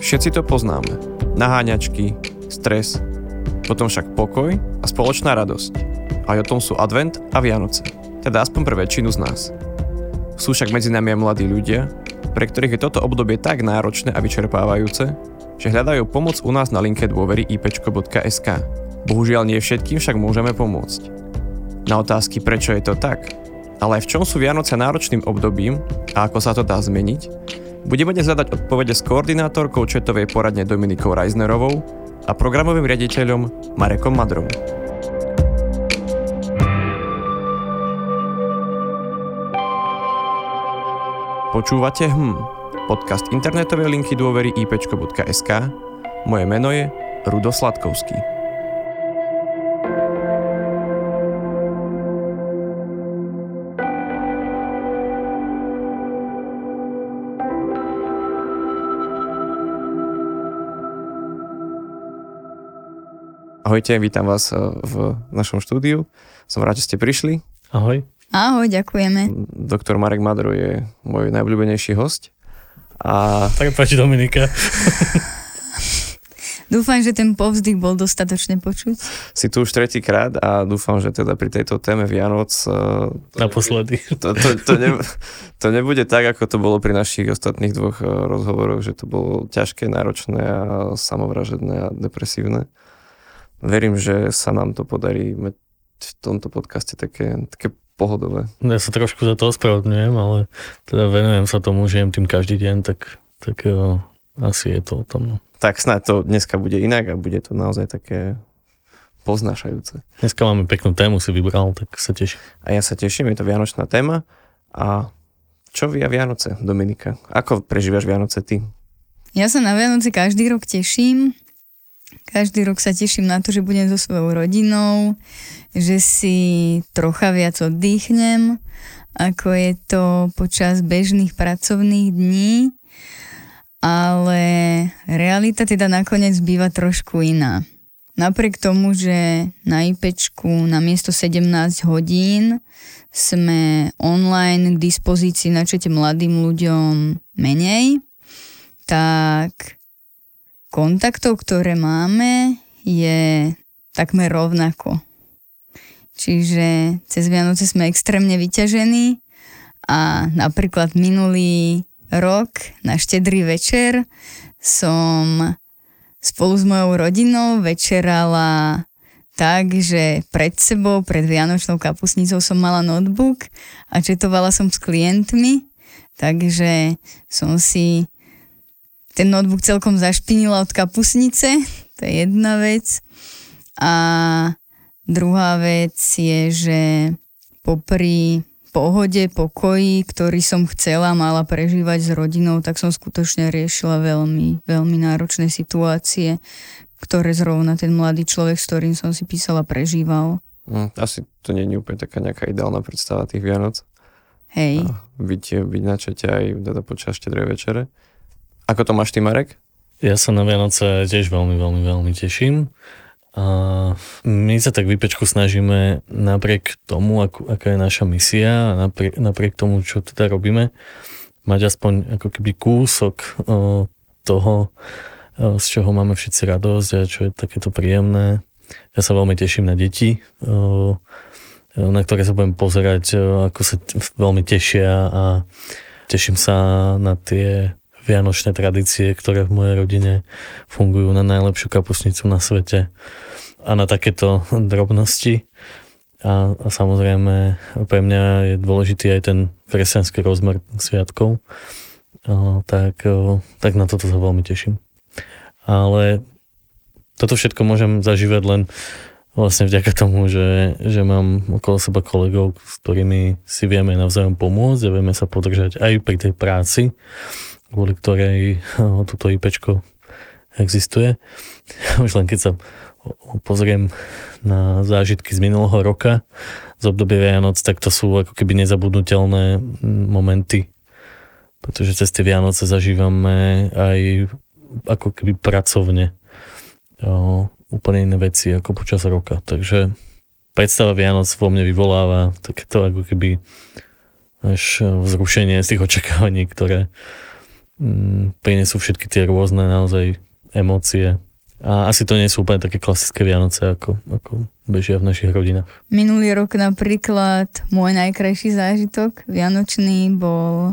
Všetci to poznáme. Naháňačky, stres, potom však pokoj a spoločná radosť. Aj o tom sú advent a Vianoce. Teda aspoň pre väčšinu z nás. Sú však medzi nami aj mladí ľudia, pre ktorých je toto obdobie tak náročné a vyčerpávajúce, že hľadajú pomoc u nás na linke dôvery ipečko.sk. Bohužiaľ nie všetkým však môžeme pomôcť. Na otázky, prečo je to tak, ale aj v čom sú Vianoce náročným obdobím a ako sa to dá zmeniť, budeme dnes hľadať odpovede s koordinátorkou četovej poradne Dominikou Reisnerovou a programovým riaditeľom Marekom Madrom. Počúvate HM, podcast internetovej linky dôvery ipčko.sk. Moje meno je Rudo Sladkovský. Ahojte, vítam vás eh, v našom štúdiu. Som rád, že ste prišli. Ahoj. Ahoj, ďakujeme. Doktor Marek Madro je môj najobľúbenejší host. A... Tak páči Dominika. Dúfam, že ten povzdych bol dostatočne počuť. Si tu už tretíkrát a dúfam, že teda pri tejto téme Vianoc... Eh, Naposledy. To, to, to, ne, to nebude tak, ako to bolo pri našich ostatných dvoch eh, rozhovoroch, že to bolo ťažké, náročné a samovražedné a depresívne verím, že sa nám to podarí v tomto podcaste také, také pohodové. Ja sa trošku za to ospravedlňujem, ale teda venujem sa tomu, že jem tým každý deň, tak, tak jo, asi je to o tom. No. Tak snáď to dneska bude inak a bude to naozaj také poznášajúce. Dneska máme peknú tému, si vybral, tak sa teším. A ja sa teším, je to Vianočná téma. A čo via Vianoce, Dominika? Ako prežívaš Vianoce ty? Ja sa na Vianoce každý rok teším. Každý rok sa teším na to, že budem so svojou rodinou, že si trocha viac oddychnem, ako je to počas bežných pracovných dní, ale realita teda nakoniec býva trošku iná. Napriek tomu, že na IPčku na miesto 17 hodín sme online k dispozícii načete mladým ľuďom menej, tak kontaktov, ktoré máme, je takmer rovnako. Čiže cez Vianoce sme extrémne vyťažení a napríklad minulý rok na štedrý večer som spolu s mojou rodinou večerala tak, že pred sebou, pred Vianočnou kapusnicou som mala notebook a četovala som s klientmi, takže som si ten notebook celkom zašpinila od kapusnice, to je jedna vec. A druhá vec je, že popri pohode, pokoji, ktorý som chcela, mala prežívať s rodinou, tak som skutočne riešila veľmi, veľmi náročné situácie, ktoré zrovna ten mladý človek, s ktorým som si písala, prežíval. Hm, asi to nie je úplne taká nejaká ideálna predstava tých Vianoc. Hej. byť, byť na čete aj teda počas štedrej večere. Ako to máš ty, Marek? Ja sa na Vianoce tiež veľmi, veľmi, veľmi teším. A my sa tak vypečku snažíme napriek tomu, ako, aká je naša misia a napriek, napriek tomu, čo teda robíme, mať aspoň ako keby kúsok o, toho, o, z čoho máme všetci radosť a čo je takéto príjemné. Ja sa veľmi teším na deti, o, na ktoré sa budem pozerať, o, ako sa veľmi tešia a teším sa na tie vianočné tradície, ktoré v mojej rodine fungujú na najlepšiu kapusnicu na svete a na takéto drobnosti. A, a samozrejme pre mňa je dôležitý aj ten kresťanský rozmer sviatkov. O, tak, o, tak na toto sa veľmi teším. Ale toto všetko môžem zažívať len vlastne vďaka tomu, že, že mám okolo seba kolegov, s ktorými si vieme navzájom pomôcť a vieme sa podržať aj pri tej práci kvôli ktorej toto IPčko existuje. Už len keď sa pozriem na zážitky z minulého roka, z obdobia Vianoc, tak to sú ako keby nezabudnutelné momenty, pretože cez tie Vianoce zažívame aj ako keby pracovne o, úplne iné veci ako počas roka. Takže predstava Vianoc vo mne vyvoláva takéto ako keby až vzrušenie z tých očakávaní, ktoré, mm, prinesú všetky tie rôzne naozaj emócie. A asi to nie sú úplne také klasické Vianoce, ako, ako bežia v našich rodinách. Minulý rok napríklad môj najkrajší zážitok vianočný bol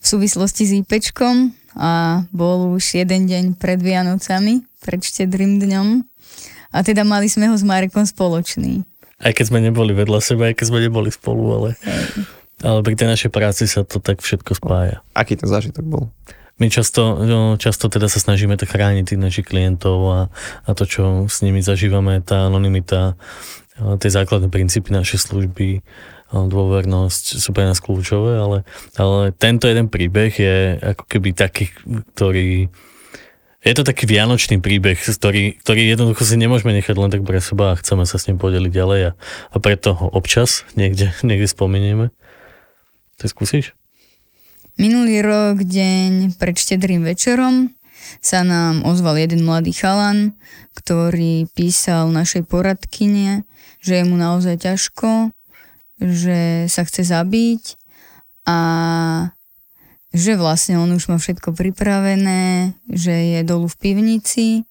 v súvislosti s IPčkom a bol už jeden deň pred Vianocami, pred štedrým dňom. A teda mali sme ho s Marekom spoločný. Aj keď sme neboli vedľa seba, aj keď sme neboli spolu, ale, ale pri tej našej práci sa to tak všetko spája. Aký ten zážitok bol? My často, no, často teda sa snažíme tak chrániť tých našich klientov a, a to, čo s nimi zažívame, tá anonimita, tie základné princípy našej služby, dôvernosť sú pre nás kľúčové, ale, ale tento jeden príbeh je ako keby taký, ktorý je to taký vianočný príbeh, ktorý, ktorý jednoducho si nemôžeme nechať len tak pre seba a chceme sa s ním podeliť ďalej a, a preto ho občas niekde, niekde spomenieme. To skúsiš? Minulý rok, deň pred štedrým večerom, sa nám ozval jeden mladý chalan, ktorý písal našej poradkyne, že je mu naozaj ťažko, že sa chce zabiť a že vlastne on už má všetko pripravené, že je dolu v pivnici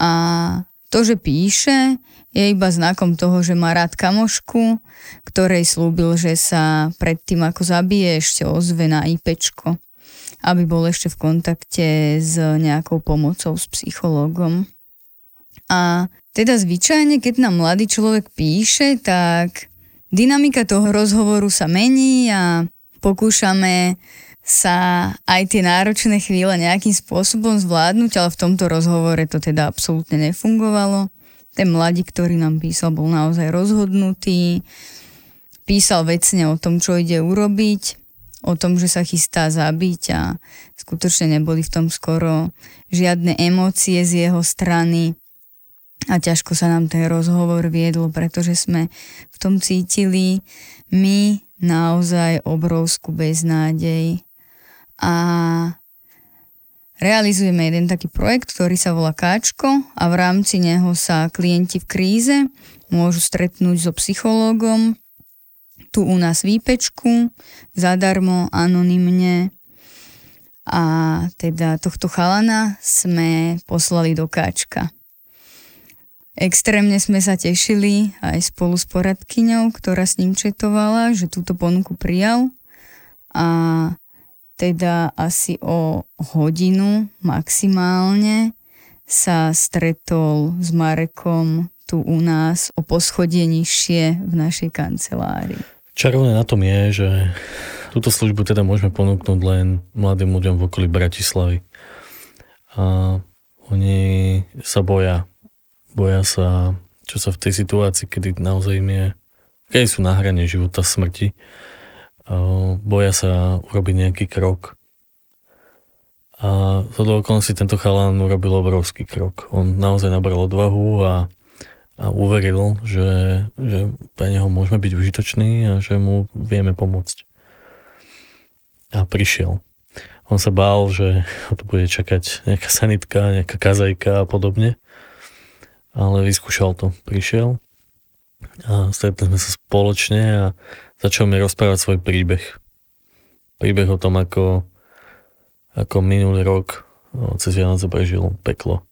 a to, že píše, je iba znakom toho, že má rád kamošku, ktorej slúbil, že sa predtým ako zabije ešte ozve na IPčko, aby bol ešte v kontakte s nejakou pomocou, s psychológom. A teda zvyčajne, keď nám mladý človek píše, tak dynamika toho rozhovoru sa mení a pokúšame sa aj tie náročné chvíle nejakým spôsobom zvládnuť, ale v tomto rozhovore to teda absolútne nefungovalo. Ten mladík, ktorý nám písal, bol naozaj rozhodnutý. Písal vecne o tom, čo ide urobiť, o tom, že sa chystá zabiť a skutočne neboli v tom skoro žiadne emócie z jeho strany a ťažko sa nám ten rozhovor viedol, pretože sme v tom cítili my naozaj obrovskú beznádej a Realizujeme jeden taký projekt, ktorý sa volá Káčko a v rámci neho sa klienti v kríze môžu stretnúť so psychológom tu u nás Výpečku, zadarmo, anonymne. A teda tohto chalana sme poslali do Káčka. Extrémne sme sa tešili aj spolu s poradkyňou, ktorá s ním četovala, že túto ponuku prijal a teda asi o hodinu maximálne sa stretol s Marekom tu u nás o poschodie nižšie v našej kancelárii. Čarovné na tom je, že túto službu teda môžeme ponúknuť len mladým ľuďom v okolí Bratislavy. A oni sa boja. Boja sa, čo sa v tej situácii, kedy naozaj im je, keď sú na hrane života smrti, boja sa urobiť nejaký krok. A za do okolností tento chalán urobil obrovský krok. On naozaj nabral odvahu a, a uveril, že, že pre neho môžeme byť užitoční a že mu vieme pomôcť. A prišiel. On sa bál, že tu bude čakať nejaká sanitka, nejaká kazajka a podobne. Ale vyskúšal to. Prišiel a stretli sme sa spoločne a začal mi rozprávať svoj príbeh. Príbeh o tom, ako, ako minulý rok no, cez Vianoce prežil peklo.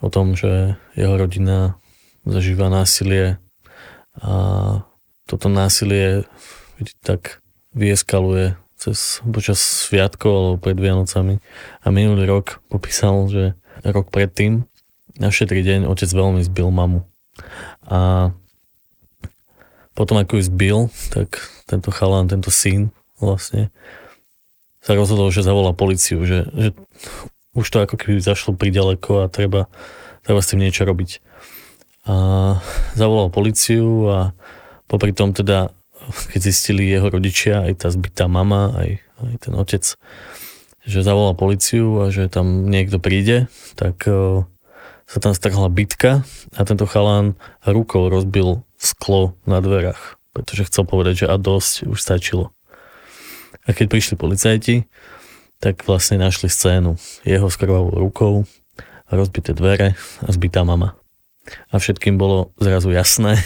O tom, že jeho rodina zažíva násilie a toto násilie tak vyeskaluje cez, počas sviatkov alebo pred Vianocami. A minulý rok popísal, že rok predtým, na všetký deň, otec veľmi zbil mamu. A potom ako ju zbil, tak tento chalán, tento syn vlastne sa rozhodol, že zavolá policiu, že, že už to ako keby zašlo priďaleko a treba, treba s tým niečo robiť. A zavolal policiu a popri tom teda, keď zistili jeho rodičia, aj tá zbytá mama, aj, aj ten otec, že zavolal policiu a že tam niekto príde, tak sa tam strhla bitka a tento chalán rukou rozbil sklo na dverách, pretože chcel povedať, že a dosť, už stačilo. A keď prišli policajti, tak vlastne našli scénu jeho s krvavou rukou, rozbité dvere a zbytá mama. A všetkým bolo zrazu jasné,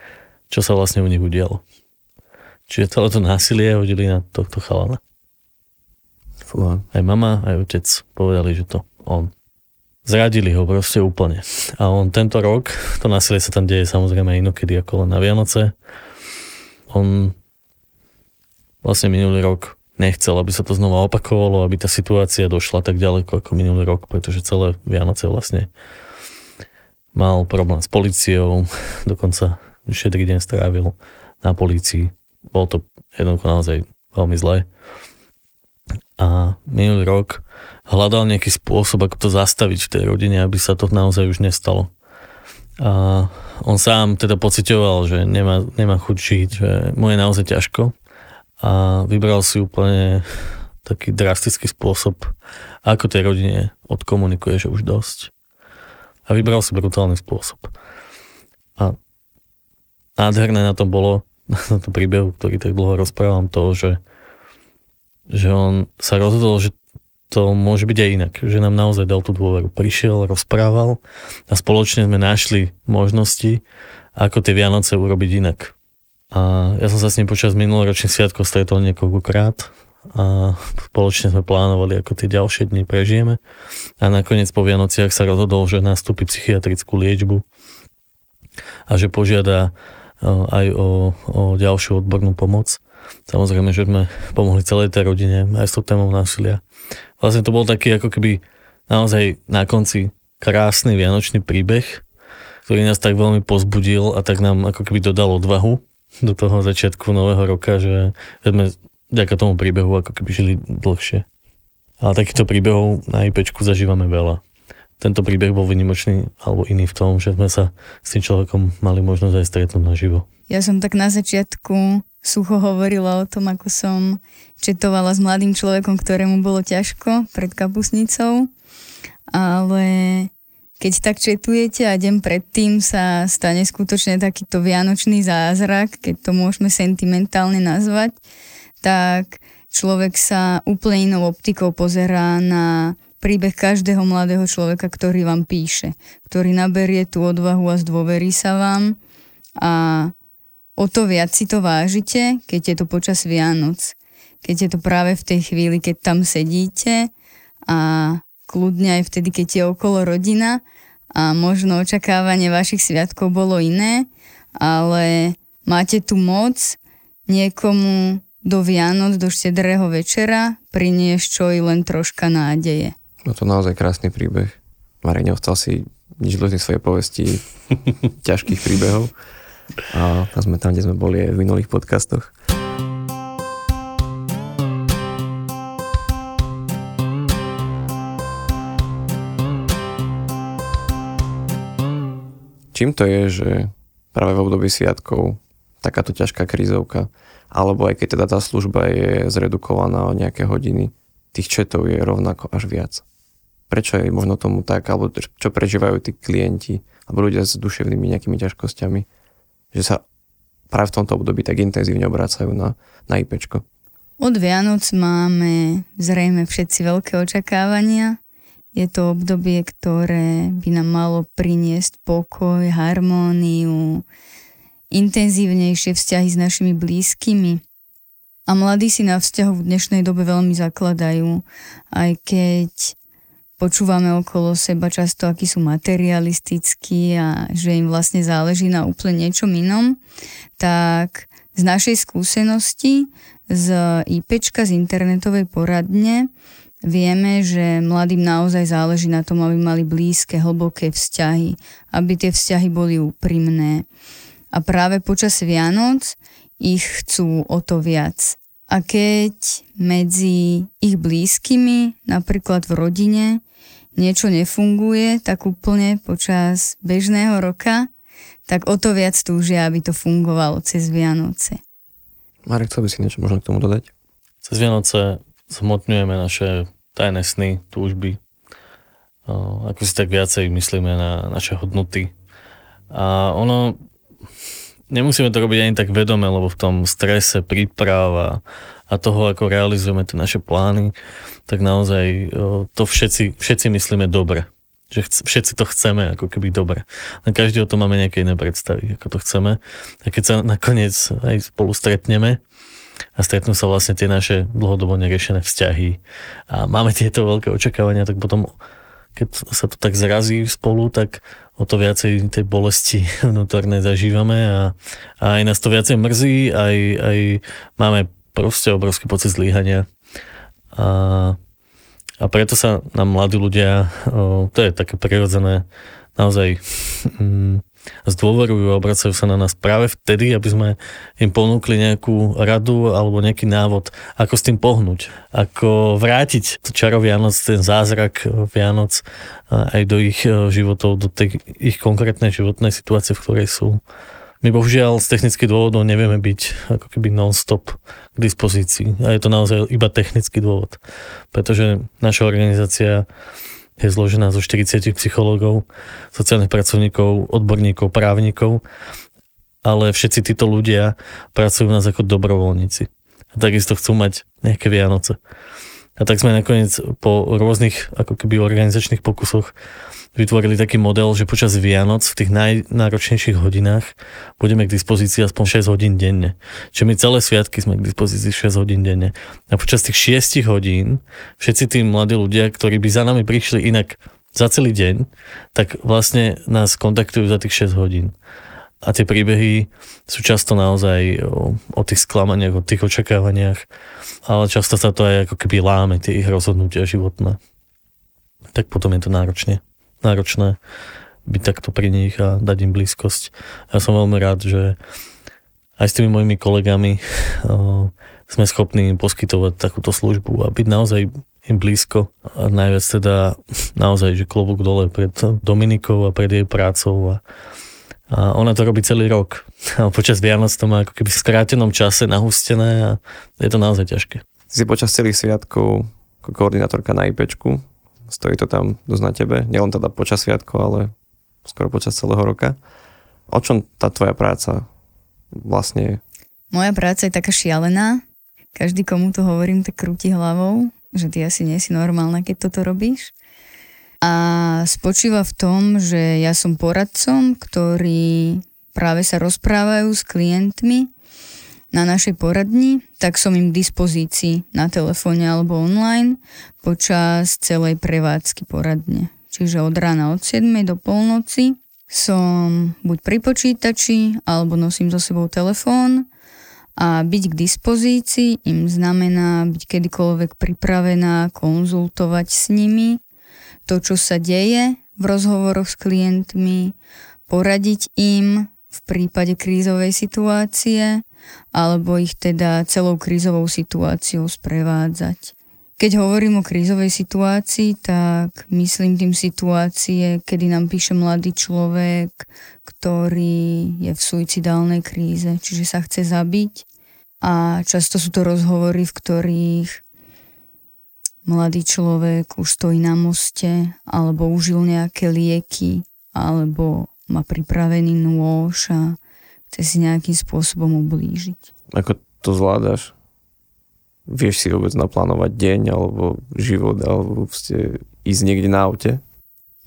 čo sa vlastne u nich udialo. Čiže celé to násilie hodili na tohto chalana. Fú. Fúha. Aj mama, aj otec povedali, že to on. Zradili ho proste úplne. A on tento rok, to násilie sa tam deje samozrejme inokedy ako len na Vianoce, on vlastne minulý rok nechcel, aby sa to znova opakovalo, aby tá situácia došla tak ďaleko ako minulý rok, pretože celé Vianoce vlastne mal problém s policiou, dokonca šedrý deň strávil na polícii. Bolo to jednoducho naozaj veľmi zlé. A minulý rok hľadal nejaký spôsob, ako to zastaviť v tej rodine, aby sa to naozaj už nestalo. A on sám teda pocitoval, že nemá, nemá chuť žiť, že mu je naozaj ťažko a vybral si úplne taký drastický spôsob, ako tej rodine odkomunikuje, že už dosť. A vybral si brutálny spôsob. A nádherné na tom bolo, na tom príbehu, ktorý tak dlho rozprávam, to, že, že on sa rozhodol, že to môže byť aj inak, že nám naozaj dal tú dôveru. Prišiel, rozprával a spoločne sme našli možnosti, ako tie Vianoce urobiť inak. A ja som sa s ním počas minuloročných sviatkov stretol niekoľkokrát a spoločne sme plánovali, ako tie ďalšie dni prežijeme. A nakoniec po Vianociach sa rozhodol, že nastúpi psychiatrickú liečbu a že požiada aj o, o ďalšiu odbornú pomoc. Samozrejme, že sme pomohli celej tej rodine aj s tou témou násilia vlastne to bol taký ako keby naozaj na konci krásny vianočný príbeh, ktorý nás tak veľmi pozbudil a tak nám ako keby dodal odvahu do toho začiatku nového roka, že sme vďaka tomu príbehu ako keby žili dlhšie. Ale takýchto príbehov na IPčku zažívame veľa. Tento príbeh bol vynimočný alebo iný v tom, že sme sa s tým človekom mali možnosť aj stretnúť naživo. Ja som tak na začiatku sucho hovorila o tom, ako som četovala s mladým človekom, ktorému bolo ťažko pred kapusnicou, ale keď tak četujete a deň predtým sa stane skutočne takýto vianočný zázrak, keď to môžeme sentimentálne nazvať, tak človek sa úplne inou optikou pozerá na príbeh každého mladého človeka, ktorý vám píše, ktorý naberie tú odvahu a zdôverí sa vám a o to viac si to vážite, keď je to počas Vianoc. Keď je to práve v tej chvíli, keď tam sedíte a kľudne aj vtedy, keď je okolo rodina a možno očakávanie vašich sviatkov bolo iné, ale máte tu moc niekomu do Vianoc, do štedrého večera priniesť čo i len troška nádeje. No to naozaj krásny príbeh. Marek neostal si nič dlžný svojej povesti ťažkých príbehov. A sme tam, kde sme boli aj v minulých podcastoch. Čím to je, že práve v období sviatkov takáto ťažká krízovka, alebo aj keď teda tá služba je zredukovaná o nejaké hodiny, tých četov je rovnako až viac. Prečo je možno tomu tak, alebo čo prežívajú tí klienti, alebo ľudia s duševnými nejakými ťažkosťami, že sa práve v tomto období tak intenzívne obracajú na, na IPčko. Od Vianoc máme zrejme všetci veľké očakávania. Je to obdobie, ktoré by nám malo priniesť pokoj, harmóniu, intenzívnejšie vzťahy s našimi blízkymi. A mladí si na vzťahu v dnešnej dobe veľmi zakladajú, aj keď počúvame okolo seba často, akí sú materialistickí a že im vlastne záleží na úplne niečom inom, tak z našej skúsenosti z IPčka, z internetovej poradne, vieme, že mladým naozaj záleží na tom, aby mali blízke, hlboké vzťahy, aby tie vzťahy boli úprimné. A práve počas Vianoc ich chcú o to viac. A keď medzi ich blízkymi, napríklad v rodine, niečo nefunguje tak úplne počas bežného roka, tak o to viac túžia, aby to fungovalo cez Vianoce. Marek, chcel by si niečo možno k tomu dodať? Cez Vianoce zhmotňujeme naše tajné sny, túžby, ako si tak viacej myslíme na naše hodnoty. A ono, nemusíme to robiť ani tak vedome, lebo v tom strese, príprava a toho, ako realizujeme tie naše plány, tak naozaj to všetci, všetci myslíme dobre. Že chc- všetci to chceme ako keby dobre. A každý o máme nejaké iné predstavy, ako to chceme. A keď sa nakoniec aj spolu stretneme a stretnú sa vlastne tie naše dlhodobo neriešené vzťahy a máme tieto veľké očakávania, tak potom keď sa to tak zrazí spolu, tak o to viacej tej bolesti vnútorné zažívame a, a aj nás to viacej mrzí, aj, aj máme proste obrovský pocit zlíhania. A, a preto sa nám mladí ľudia, o, to je také prirodzené, naozaj mm, zdôverujú a obracajú sa na nás práve vtedy, aby sme im ponúkli nejakú radu alebo nejaký návod, ako s tým pohnúť, ako vrátiť čaro Vianoc, ten zázrak Vianoc aj do ich e, životov, do tej ich konkrétnej životnej situácie, v ktorej sú. My bohužiaľ z technických dôvodov nevieme byť ako keby non-stop k dispozícii. A je to naozaj iba technický dôvod. Pretože naša organizácia je zložená zo 40 psychológov, sociálnych pracovníkov, odborníkov, právnikov, ale všetci títo ľudia pracujú u nás ako dobrovoľníci. A takisto chcú mať nejaké Vianoce. A tak sme nakoniec po rôznych ako keby organizačných pokusoch vytvorili taký model, že počas Vianoc v tých najnáročnejších hodinách budeme k dispozícii aspoň 6 hodín denne. Čiže my celé sviatky sme k dispozícii 6 hodín denne. A počas tých 6 hodín všetci tí mladí ľudia, ktorí by za nami prišli inak za celý deň, tak vlastne nás kontaktujú za tých 6 hodín. A tie príbehy sú často naozaj o, o tých sklamaniach, o tých očakávaniach, ale často sa to aj ako keby láme, tie ich rozhodnutia životné. Tak potom je to náročne, náročné byť takto pri nich a dať im blízkosť. Ja som veľmi rád, že aj s tými mojimi kolegami o, sme schopní im poskytovať takúto službu a byť naozaj im blízko. A najviac teda naozaj, že klobúk dole pred Dominikou a pred jej prácou a a ona to robí celý rok. A počas Vianoc to má ako keby v skrátenom čase nahustené a je to naozaj ťažké. Si počas celých sviatkov koordinátorka na IPčku. Stojí to tam dosť na tebe. Nielen teda počas sviatkov, ale skoro počas celého roka. O čom tá tvoja práca vlastne je? Moja práca je taká šialená. Každý, komu to hovorím, tak krúti hlavou, že ty asi nie si normálna, keď toto robíš a spočíva v tom, že ja som poradcom, ktorí práve sa rozprávajú s klientmi na našej poradni, tak som im k dispozícii na telefóne alebo online počas celej prevádzky poradne. Čiže od rána od 7 do polnoci som buď pri počítači alebo nosím so sebou telefón a byť k dispozícii im znamená byť kedykoľvek pripravená konzultovať s nimi to, čo sa deje v rozhovoroch s klientmi, poradiť im v prípade krízovej situácie alebo ich teda celou krízovou situáciou sprevádzať. Keď hovorím o krízovej situácii, tak myslím tým situácie, kedy nám píše mladý človek, ktorý je v suicidálnej kríze, čiže sa chce zabiť. A často sú to rozhovory, v ktorých mladý človek už stojí na moste, alebo užil nejaké lieky, alebo má pripravený nôž a chce si nejakým spôsobom ublížiť. Ako to zvládaš? Vieš si vôbec naplánovať deň, alebo život, alebo ste ísť niekde na aute?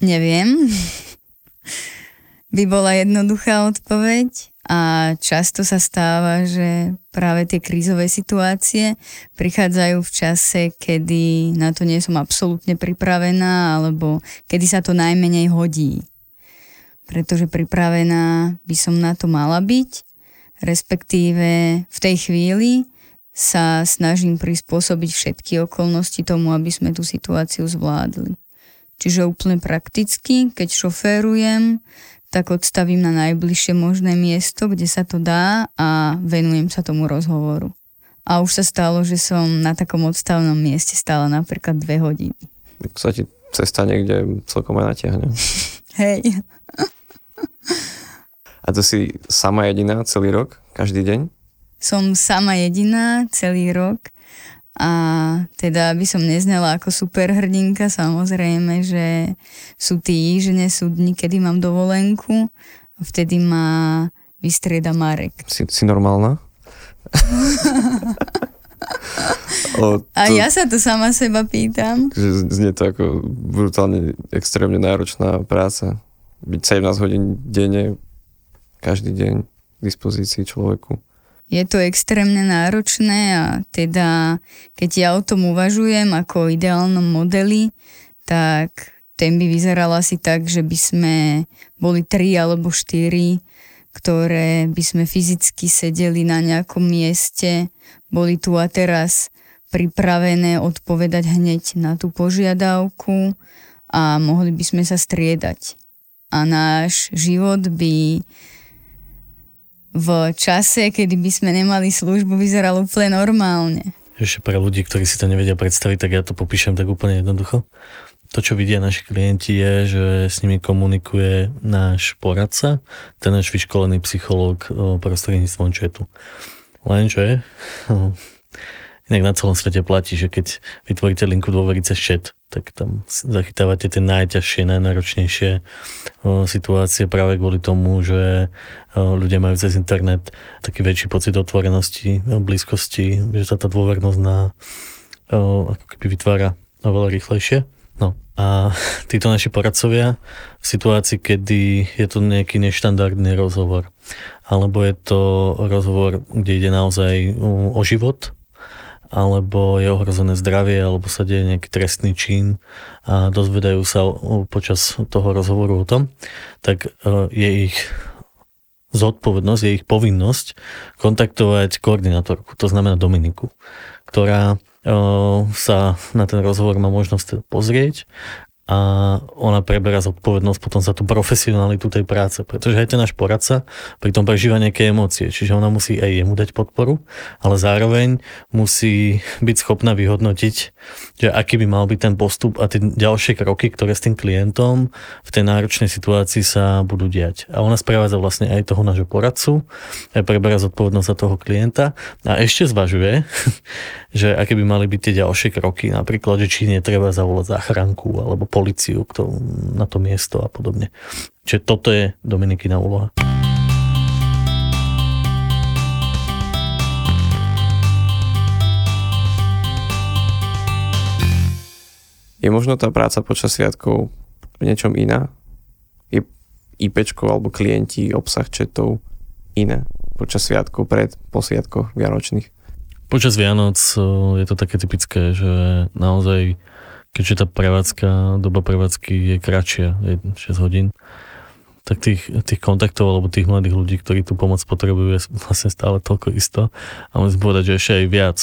Neviem. By bola jednoduchá odpoveď, a často sa stáva, že práve tie krízové situácie prichádzajú v čase, kedy na to nie som absolútne pripravená alebo kedy sa to najmenej hodí. Pretože pripravená by som na to mala byť, respektíve v tej chvíli sa snažím prispôsobiť všetky okolnosti tomu, aby sme tú situáciu zvládli. Čiže úplne prakticky, keď šoférujem, tak odstavím na najbližšie možné miesto, kde sa to dá a venujem sa tomu rozhovoru. A už sa stalo, že som na takom odstavnom mieste stála napríklad dve hodiny. Tak sa ti cesta niekde celkom aj natiahne. Hej. A to si sama jediná celý rok? Každý deň? Som sama jediná celý rok a teda by som neznala ako superhrdinka, samozrejme, že sú týždne, sú dni, kedy mám dovolenku a vtedy ma vystrieda Marek. Si, si normálna? o, to, a ja sa to sama seba pýtam. Že znie to ako brutálne extrémne náročná práca. Byť 17 hodín denne, každý deň k dispozícii človeku. je to extrémne náročné a teda keď ja o tom uvažujem ako o ideálnom modeli, tak ten by vyzeral asi tak, že by sme boli tri alebo štyri, ktoré by sme fyzicky sedeli na nejakom mieste, boli tu a teraz pripravené odpovedať hneď na tú požiadavku a mohli by sme sa striedať. A náš život by v čase, kedy by sme nemali službu, vyzeral úplne normálne. Ešte pre ľudí, ktorí si to nevedia predstaviť, tak ja to popíšem tak úplne jednoducho. To, čo vidia naši klienti, je, že s nimi komunikuje náš poradca, ten náš vyškolený psychológ prostredníctvom četu. Lenže Inak na celom svete platí, že keď vytvoríte linku dôvery cez chat, tak tam zachytávate tie najťažšie, najnáročnejšie situácie práve kvôli tomu, že ľudia majú cez internet taký väčší pocit otvorenosti, blízkosti, že sa tá dôvernosť na, ako keby vytvára oveľa rýchlejšie. No a títo naši poradcovia v situácii, kedy je to nejaký neštandardný rozhovor, alebo je to rozhovor, kde ide naozaj o život, alebo je ohrozené zdravie, alebo sa deje nejaký trestný čin a dozvedajú sa počas toho rozhovoru o tom, tak e, je ich zodpovednosť, je ich povinnosť kontaktovať koordinátorku, to znamená Dominiku, ktorá e, sa na ten rozhovor má možnosť pozrieť a ona preberá zodpovednosť potom za tú profesionalitu tej práce, pretože aj ten náš poradca pri tom prežíva nejaké emócie, čiže ona musí aj jemu dať podporu, ale zároveň musí byť schopná vyhodnotiť, že aký by mal byť ten postup a tie ďalšie kroky, ktoré s tým klientom v tej náročnej situácii sa budú diať. A ona sprevádza vlastne aj toho nášho poradcu, aj preberá zodpovednosť za toho klienta a ešte zvažuje, že aké by mali byť tie ďalšie kroky, napríklad, že či netreba zavolať záchranku alebo policiu na to miesto a podobne. Čiže toto je Dominikina úloha. Je možno tá práca počas sviatkov v niečom iná? Je IPčko alebo klienti, obsah četov iné počas sviatkov, pred, po sviatkoch vianočných? Počas Vianoc je to také typické, že naozaj keďže tá prevádzka, doba prevádzky je kratšia, je 6 hodín, tak tých, tých kontaktov alebo tých mladých ľudí, ktorí tú pomoc potrebujú, je vlastne stále toľko isto. A musím povedať, že ešte aj viac.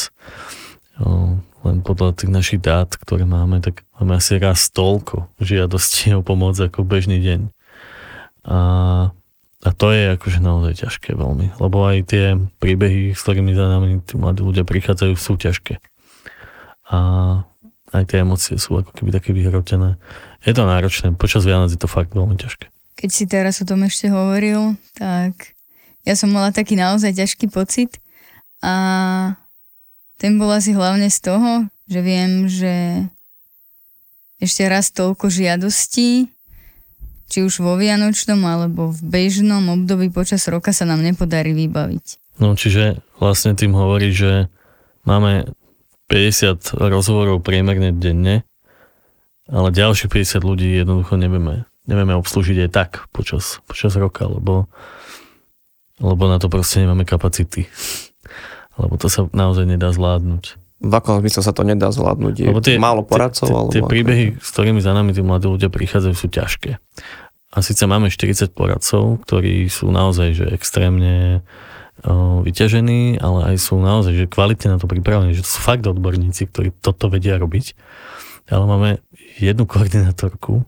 O, len podľa tých našich dát, ktoré máme, tak máme asi raz toľko žiadostí o pomoc ako bežný deň. A, a to je akože naozaj ťažké veľmi, lebo aj tie príbehy, s ktorými za nami tí mladí ľudia prichádzajú, sú ťažké. A aj tie emócie sú ako keby také vyhrotené. Je to náročné, počas Vianoc je to fakt veľmi ťažké. Keď si teraz o tom ešte hovoril, tak ja som mala taký naozaj ťažký pocit a ten bol asi hlavne z toho, že viem, že ešte raz toľko žiadostí, či už vo Vianočnom alebo v bežnom období počas roka sa nám nepodarí vybaviť. No čiže vlastne tým hovorí, že máme 50 rozhovorov priemerne denne, ale ďalších 50 ľudí jednoducho nevieme, nevieme obslúžiť aj tak počas, počas roka, lebo, lebo na to proste nemáme kapacity. Lebo to sa naozaj nedá zvládnuť. V akom zmysle sa to nedá zvládnuť? Je lebo tie, málo poradcov? Tie, tie, tie príbehy, s ktorými za nami tí mladí ľudia prichádzajú, sú ťažké. A síce máme 40 poradcov, ktorí sú naozaj že extrémne vyťažení, ale aj sú naozaj že kvalitne na to pripravení, že to sú fakt odborníci, ktorí toto vedia robiť. Ale máme jednu koordinátorku,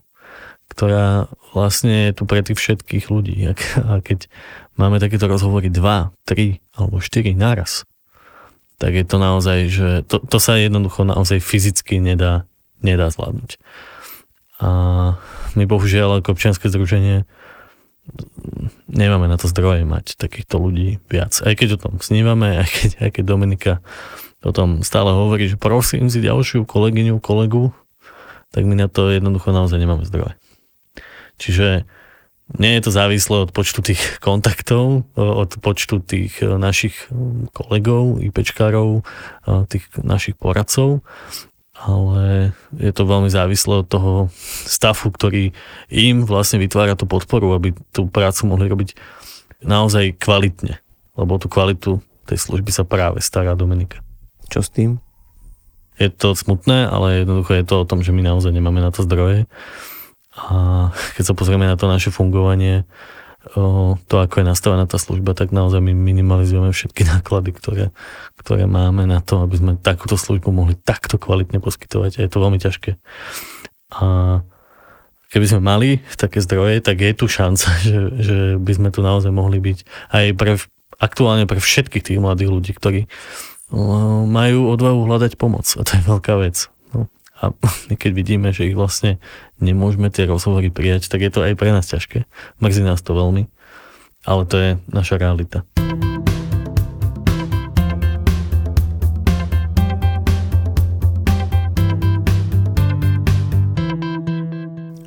ktorá vlastne je tu pre tých všetkých ľudí. A keď máme takéto rozhovory 2, 3 alebo 4 naraz, tak je to naozaj, že to, to sa jednoducho naozaj fyzicky nedá, nedá zvládnuť. A my bohužiaľ ako občianske združenie nemáme na to zdroje mať takýchto ľudí viac. Aj keď o tom snívame, aj keď, aj keď Dominika o tom stále hovorí, že prosím si ďalšiu kolegyňu, kolegu, tak my na to jednoducho naozaj nemáme zdroje. Čiže nie je to závislé od počtu tých kontaktov, od počtu tých našich kolegov, IPčkárov, tých našich poradcov, ale je to veľmi závislé od toho stafu, ktorý im vlastne vytvára tú podporu, aby tú prácu mohli robiť naozaj kvalitne. Lebo tú kvalitu tej služby sa práve stará Dominika. Čo s tým? Je to smutné, ale jednoducho je to o tom, že my naozaj nemáme na to zdroje. A keď sa pozrieme na to naše fungovanie, to, ako je nastavená tá služba, tak naozaj my minimalizujeme všetky náklady, ktoré, ktoré máme na to, aby sme takúto službu mohli takto kvalitne poskytovať. A je to veľmi ťažké. A keby sme mali také zdroje, tak je tu šanca, že, že by sme tu naozaj mohli byť aj pre, aktuálne pre všetkých tých mladých ľudí, ktorí majú odvahu hľadať pomoc. A to je veľká vec. A keď vidíme, že ich vlastne nemôžeme tie rozhovory prijať, tak je to aj pre nás ťažké. Mrzí nás to veľmi, ale to je naša realita.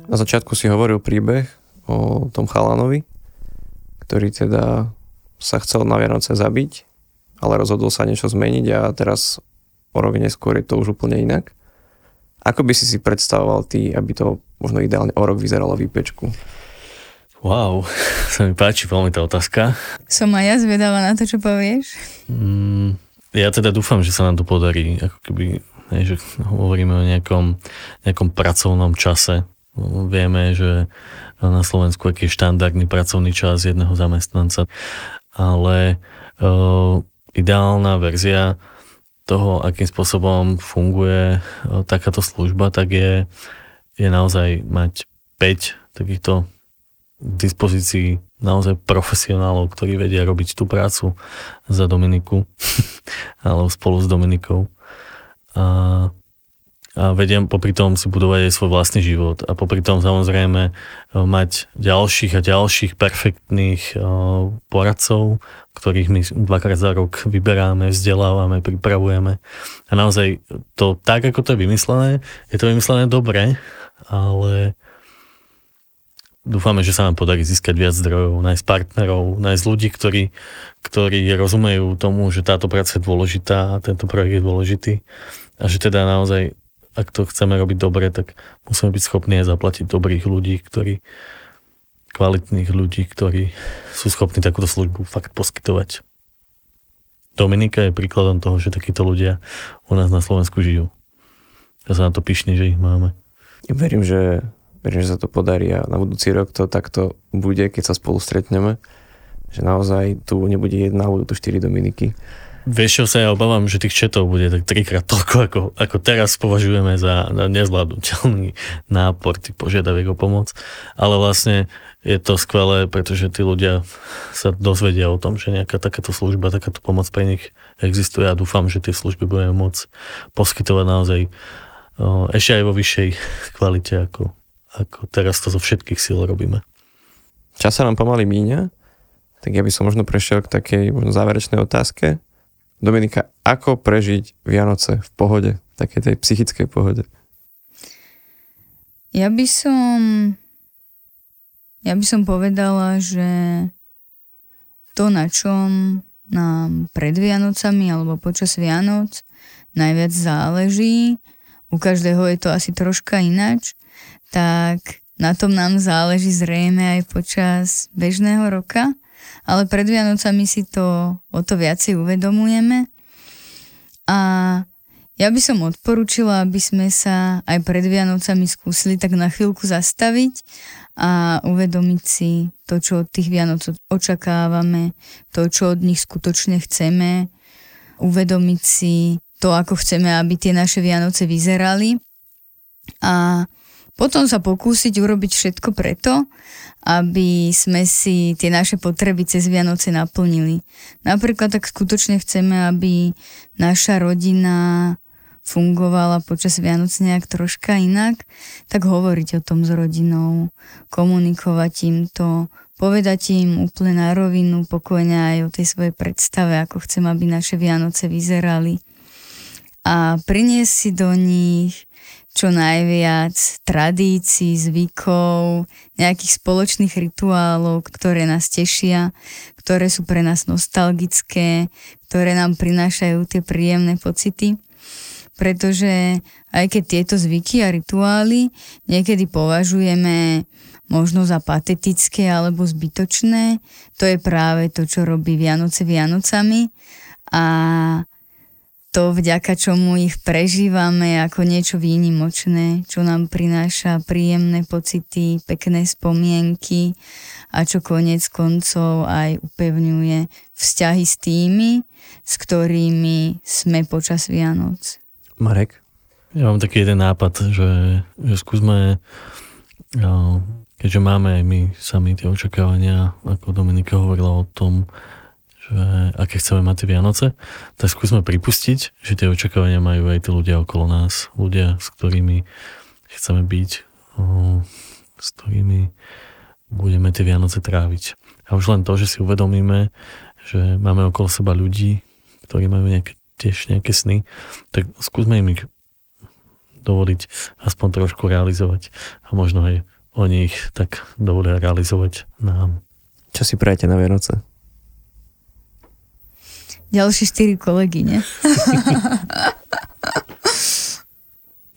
Na začiatku si hovoril príbeh o tom chalanovi, ktorý teda sa chcel na Vianoce zabiť ale rozhodol sa niečo zmeniť a teraz o rok neskôr je to už úplne inak. Ako by si si predstavoval ty, aby to možno ideálne o rok vyzeralo v IPčku? Wow, sa mi páči veľmi tá otázka. Som aj ja zvedavá na to, čo povieš. Mm, ja teda dúfam, že sa nám to podarí. Ako keby, že hovoríme o nejakom, nejakom pracovnom čase. Vieme, že na Slovensku aký je štandardný pracovný čas jedného zamestnanca, ale uh, ideálna verzia toho, akým spôsobom funguje e, takáto služba, tak je, je naozaj mať 5 takýchto dispozícií naozaj profesionálov, ktorí vedia robiť tú prácu za Dominiku alebo spolu s Dominikou. A a vediem popri tom si budovať aj svoj vlastný život a popri tom samozrejme e, mať ďalších a ďalších perfektných e, poradcov, ktorých my dvakrát za rok vyberáme, vzdelávame, pripravujeme. A naozaj to tak, ako to je vymyslené, je to vymyslené dobre, ale dúfame, že sa nám podarí získať viac zdrojov, nájsť partnerov, nájsť ľudí, ktorí, ktorí rozumejú tomu, že táto práca je dôležitá a tento projekt je dôležitý a že teda naozaj ak to chceme robiť dobre, tak musíme byť schopní aj zaplatiť dobrých ľudí, ktorí kvalitných ľudí, ktorí sú schopní takúto službu fakt poskytovať. Dominika je príkladom toho, že takíto ľudia u nás na Slovensku žijú. Ja sa na to pyšný, že ich máme. Verím, že, verím, že sa to podarí a na budúci rok to takto bude, keď sa spolu stretneme. Že naozaj tu nebude jedna, budú tu štyri Dominiky Vieš, čo sa ja obávam, že tých četov bude tak trikrát toľko, ako, ako teraz považujeme za nezvládnutelný nápor tých požiadaviek o pomoc. Ale vlastne je to skvelé, pretože tí ľudia sa dozvedia o tom, že nejaká takáto služba, takáto pomoc pre nich existuje a dúfam, že tie služby budeme môcť poskytovať naozaj o, ešte aj vo vyššej kvalite, ako, ako teraz to zo všetkých síl robíme. Čas sa nám pomaly míňa, tak ja by som možno prešiel k takej možno záverečnej otázke Dominika, ako prežiť Vianoce v pohode, v takej tej psychickej pohode? Ja by som ja by som povedala, že to, na čom nám pred Vianocami alebo počas Vianoc najviac záleží, u každého je to asi troška inač, tak na tom nám záleží zrejme aj počas bežného roka ale pred Vianocami si to o to viacej uvedomujeme. A ja by som odporúčila, aby sme sa aj pred Vianocami skúsili tak na chvíľku zastaviť a uvedomiť si to, čo od tých Vianoc očakávame, to, čo od nich skutočne chceme, uvedomiť si to, ako chceme, aby tie naše Vianoce vyzerali a potom sa pokúsiť urobiť všetko preto, aby sme si tie naše potreby cez Vianoce naplnili. Napríklad tak skutočne chceme, aby naša rodina fungovala počas Vianoc nejak troška inak, tak hovoriť o tom s rodinou, komunikovať im to, povedať im úplne na rovinu, pokojne aj o tej svojej predstave, ako chcem, aby naše Vianoce vyzerali. A priniesť si do nich čo najviac tradícií, zvykov, nejakých spoločných rituálov, ktoré nás tešia, ktoré sú pre nás nostalgické, ktoré nám prinášajú tie príjemné pocity. Pretože aj keď tieto zvyky a rituály niekedy považujeme možno za patetické alebo zbytočné, to je práve to, čo robí Vianoce Vianocami a to, vďaka čomu ich prežívame ako niečo výnimočné, čo nám prináša príjemné pocity, pekné spomienky a čo konec koncov aj upevňuje vzťahy s tými, s ktorými sme počas Vianoc. Marek? Ja mám taký jeden nápad, že, že skúsme, no, keďže máme aj my sami tie očakávania, ako Dominika hovorila o tom, že aké chceme mať tie Vianoce, tak skúsme pripustiť, že tie očakávania majú aj tí ľudia okolo nás, ľudia, s ktorými chceme byť, s ktorými budeme tie Vianoce tráviť. A už len to, že si uvedomíme, že máme okolo seba ľudí, ktorí majú nejaké, tiež nejaké sny, tak skúsme im ich dovoliť aspoň trošku realizovať a možno aj oni ich tak dovolia realizovať nám. Čo si prajete na Vianoce? Ďalšie štyri kolegy, ne?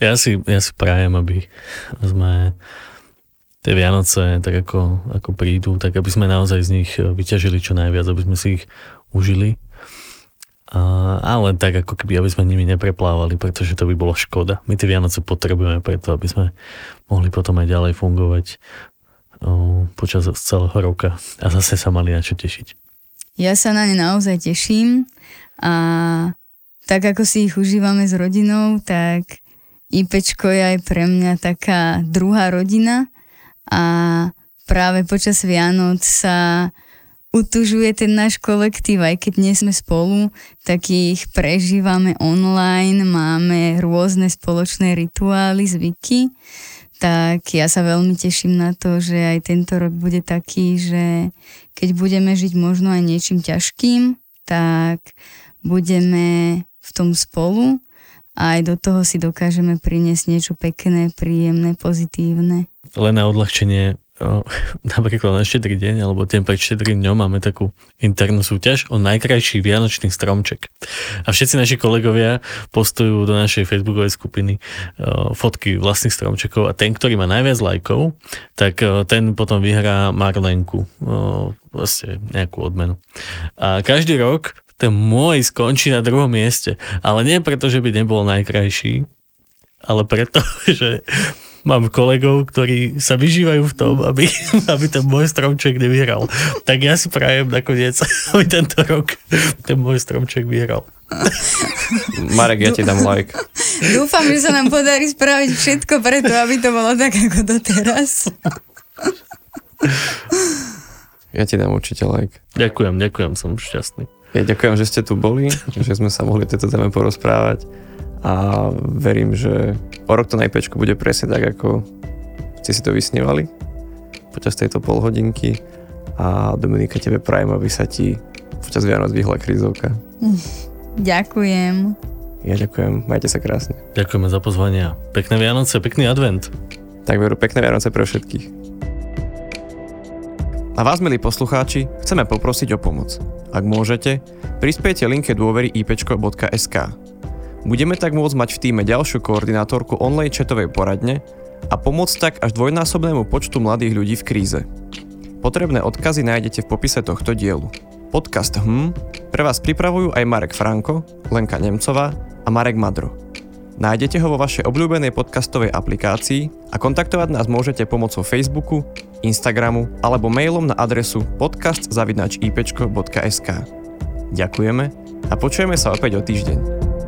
ja, si, ja si prajem, aby sme tie Vianoce, tak ako, ako prídu, tak aby sme naozaj z nich vyťažili čo najviac, aby sme si ich užili. A, ale tak ako keby, aby sme nimi nepreplávali, pretože to by bolo škoda. My tie Vianoce potrebujeme preto, aby sme mohli potom aj ďalej fungovať o, počas celého roka a zase sa mali na čo tešiť. Ja sa na ne naozaj teším a tak ako si ich užívame s rodinou, tak IPčko je aj pre mňa taká druhá rodina a práve počas Vianoc sa utužuje ten náš kolektív, aj keď nie sme spolu, tak ich prežívame online, máme rôzne spoločné rituály, zvyky tak ja sa veľmi teším na to, že aj tento rok bude taký, že keď budeme žiť možno aj niečím ťažkým, tak budeme v tom spolu a aj do toho si dokážeme priniesť niečo pekné, príjemné, pozitívne. Len na odľahčenie napríklad na štedrý deň alebo deň pred štedrým dňom máme takú internú súťaž o najkrajší vianočný stromček. A všetci naši kolegovia postujú do našej facebookovej skupiny fotky vlastných stromčekov a ten, ktorý má najviac lajkov, tak ten potom vyhrá Marlenku, vlastne nejakú odmenu. A každý rok ten môj skončí na druhom mieste. Ale nie preto, že by nebol najkrajší, ale preto, že mám kolegov, ktorí sa vyžívajú v tom, aby, aby ten môj stromček nevyhral. Tak ja si prajem nakoniec, aby tento rok ten môj stromček vyhral. Marek, ja ti dám like. Dúfam, že sa nám podarí spraviť všetko preto, aby to bolo tak ako doteraz. Ja ti dám určite like. Ďakujem, ďakujem, som šťastný. Ja ďakujem, že ste tu boli, že sme sa mohli o tejto téme porozprávať a verím, že o rok to na IPčku bude presne tak, ako ste si to vysnívali počas tejto polhodinky a Dominika, tebe prajem, aby sa ti počas Vianoc vyhla krízovka. Ďakujem. Ja ďakujem, majte sa krásne. Ďakujeme za pozvanie. Pekné Vianoce, pekný advent. Tak veru, pekné Vianoce pre všetkých. A vás, milí poslucháči, chceme poprosiť o pomoc. Ak môžete, prispiejte linke dôvery ipčko.sk. Budeme tak môcť mať v týme ďalšiu koordinátorku online chatovej poradne a pomôcť tak až dvojnásobnému počtu mladých ľudí v kríze. Potrebné odkazy nájdete v popise tohto dielu. Podcast HM pre vás pripravujú aj Marek Franko, Lenka Nemcová a Marek Madro. Nájdete ho vo vašej obľúbenej podcastovej aplikácii a kontaktovať nás môžete pomocou Facebooku, Instagramu alebo mailom na adresu podcast.ipčko.sk. Ďakujeme a počujeme sa opäť o týždeň.